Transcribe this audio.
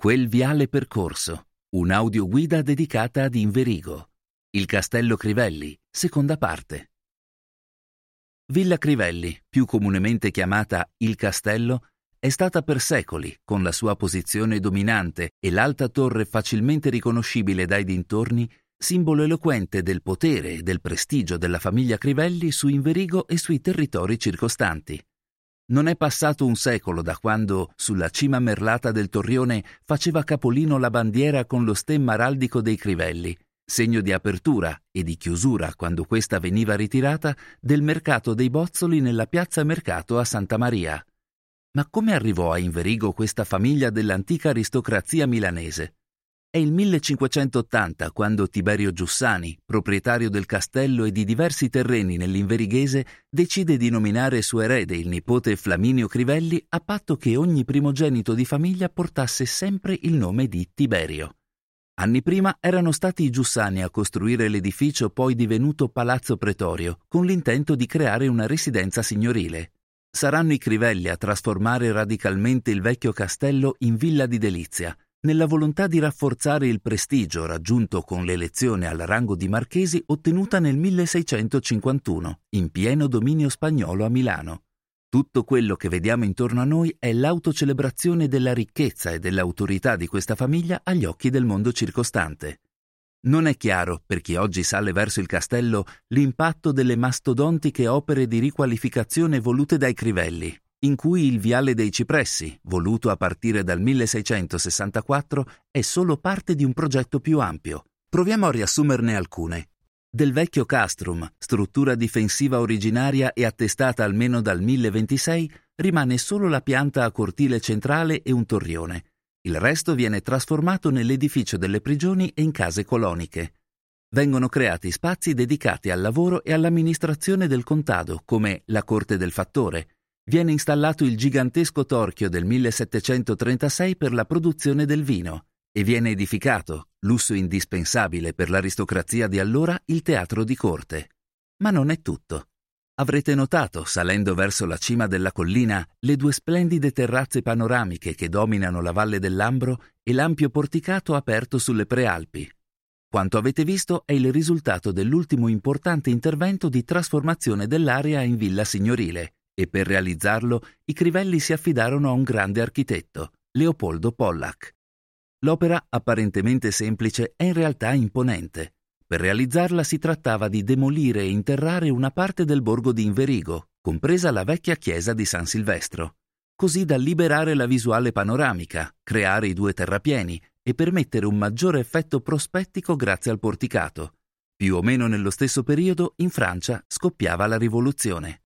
Quel viale percorso, un'audioguida dedicata ad Inverigo. Il Castello Crivelli, seconda parte. Villa Crivelli, più comunemente chiamata Il Castello, è stata per secoli, con la sua posizione dominante e l'alta torre facilmente riconoscibile dai dintorni, simbolo eloquente del potere e del prestigio della famiglia Crivelli su Inverigo e sui territori circostanti. Non è passato un secolo da quando, sulla cima merlata del torrione, faceva capolino la bandiera con lo stemma araldico dei Crivelli, segno di apertura e di chiusura, quando questa veniva ritirata, del mercato dei bozzoli nella piazza Mercato a Santa Maria. Ma come arrivò a Inverigo questa famiglia dell'antica aristocrazia milanese? È il 1580 quando Tiberio Giussani, proprietario del castello e di diversi terreni nell'Inverighese, decide di nominare suo erede il nipote Flaminio Crivelli a patto che ogni primogenito di famiglia portasse sempre il nome di Tiberio. Anni prima erano stati i Giussani a costruire l'edificio poi divenuto Palazzo Pretorio, con l'intento di creare una residenza signorile. Saranno i Crivelli a trasformare radicalmente il vecchio castello in villa di delizia, nella volontà di rafforzare il prestigio raggiunto con l'elezione al rango di marchesi ottenuta nel 1651, in pieno dominio spagnolo a Milano. Tutto quello che vediamo intorno a noi è l'autocelebrazione della ricchezza e dell'autorità di questa famiglia agli occhi del mondo circostante. Non è chiaro, per chi oggi sale verso il castello, l'impatto delle mastodontiche opere di riqualificazione volute dai Crivelli, in cui il Viale dei Cipressi, voluto a partire dal 1664, è solo parte di un progetto più ampio. Proviamo a riassumerne alcune. Del vecchio castrum, struttura difensiva originaria e attestata almeno dal 1026, rimane solo la pianta a cortile centrale e un torrione. Il resto viene trasformato nell'edificio delle prigioni e in case coloniche. Vengono creati spazi dedicati al lavoro e all'amministrazione del contado, come la Corte del Fattore, viene installato il gigantesco torchio del 1736 per la produzione del vino e viene edificato, lusso indispensabile per l'aristocrazia di allora, il teatro di corte. Ma non è tutto. Avrete notato, salendo verso la cima della collina, le due splendide terrazze panoramiche che dominano la valle dell'Ambro e l'ampio porticato aperto sulle prealpi. Quanto avete visto è il risultato dell'ultimo importante intervento di trasformazione dell'area in villa signorile, e per realizzarlo i Crivelli si affidarono a un grande architetto, Leopoldo Pollack. L'opera, apparentemente semplice, è in realtà imponente. Per realizzarla si trattava di demolire e interrare una parte del borgo di Inverigo, compresa la vecchia chiesa di San Silvestro, così da liberare la visuale panoramica, creare i due terrapieni e permettere un maggiore effetto prospettico grazie al porticato. Più o meno nello stesso periodo in Francia scoppiava la rivoluzione.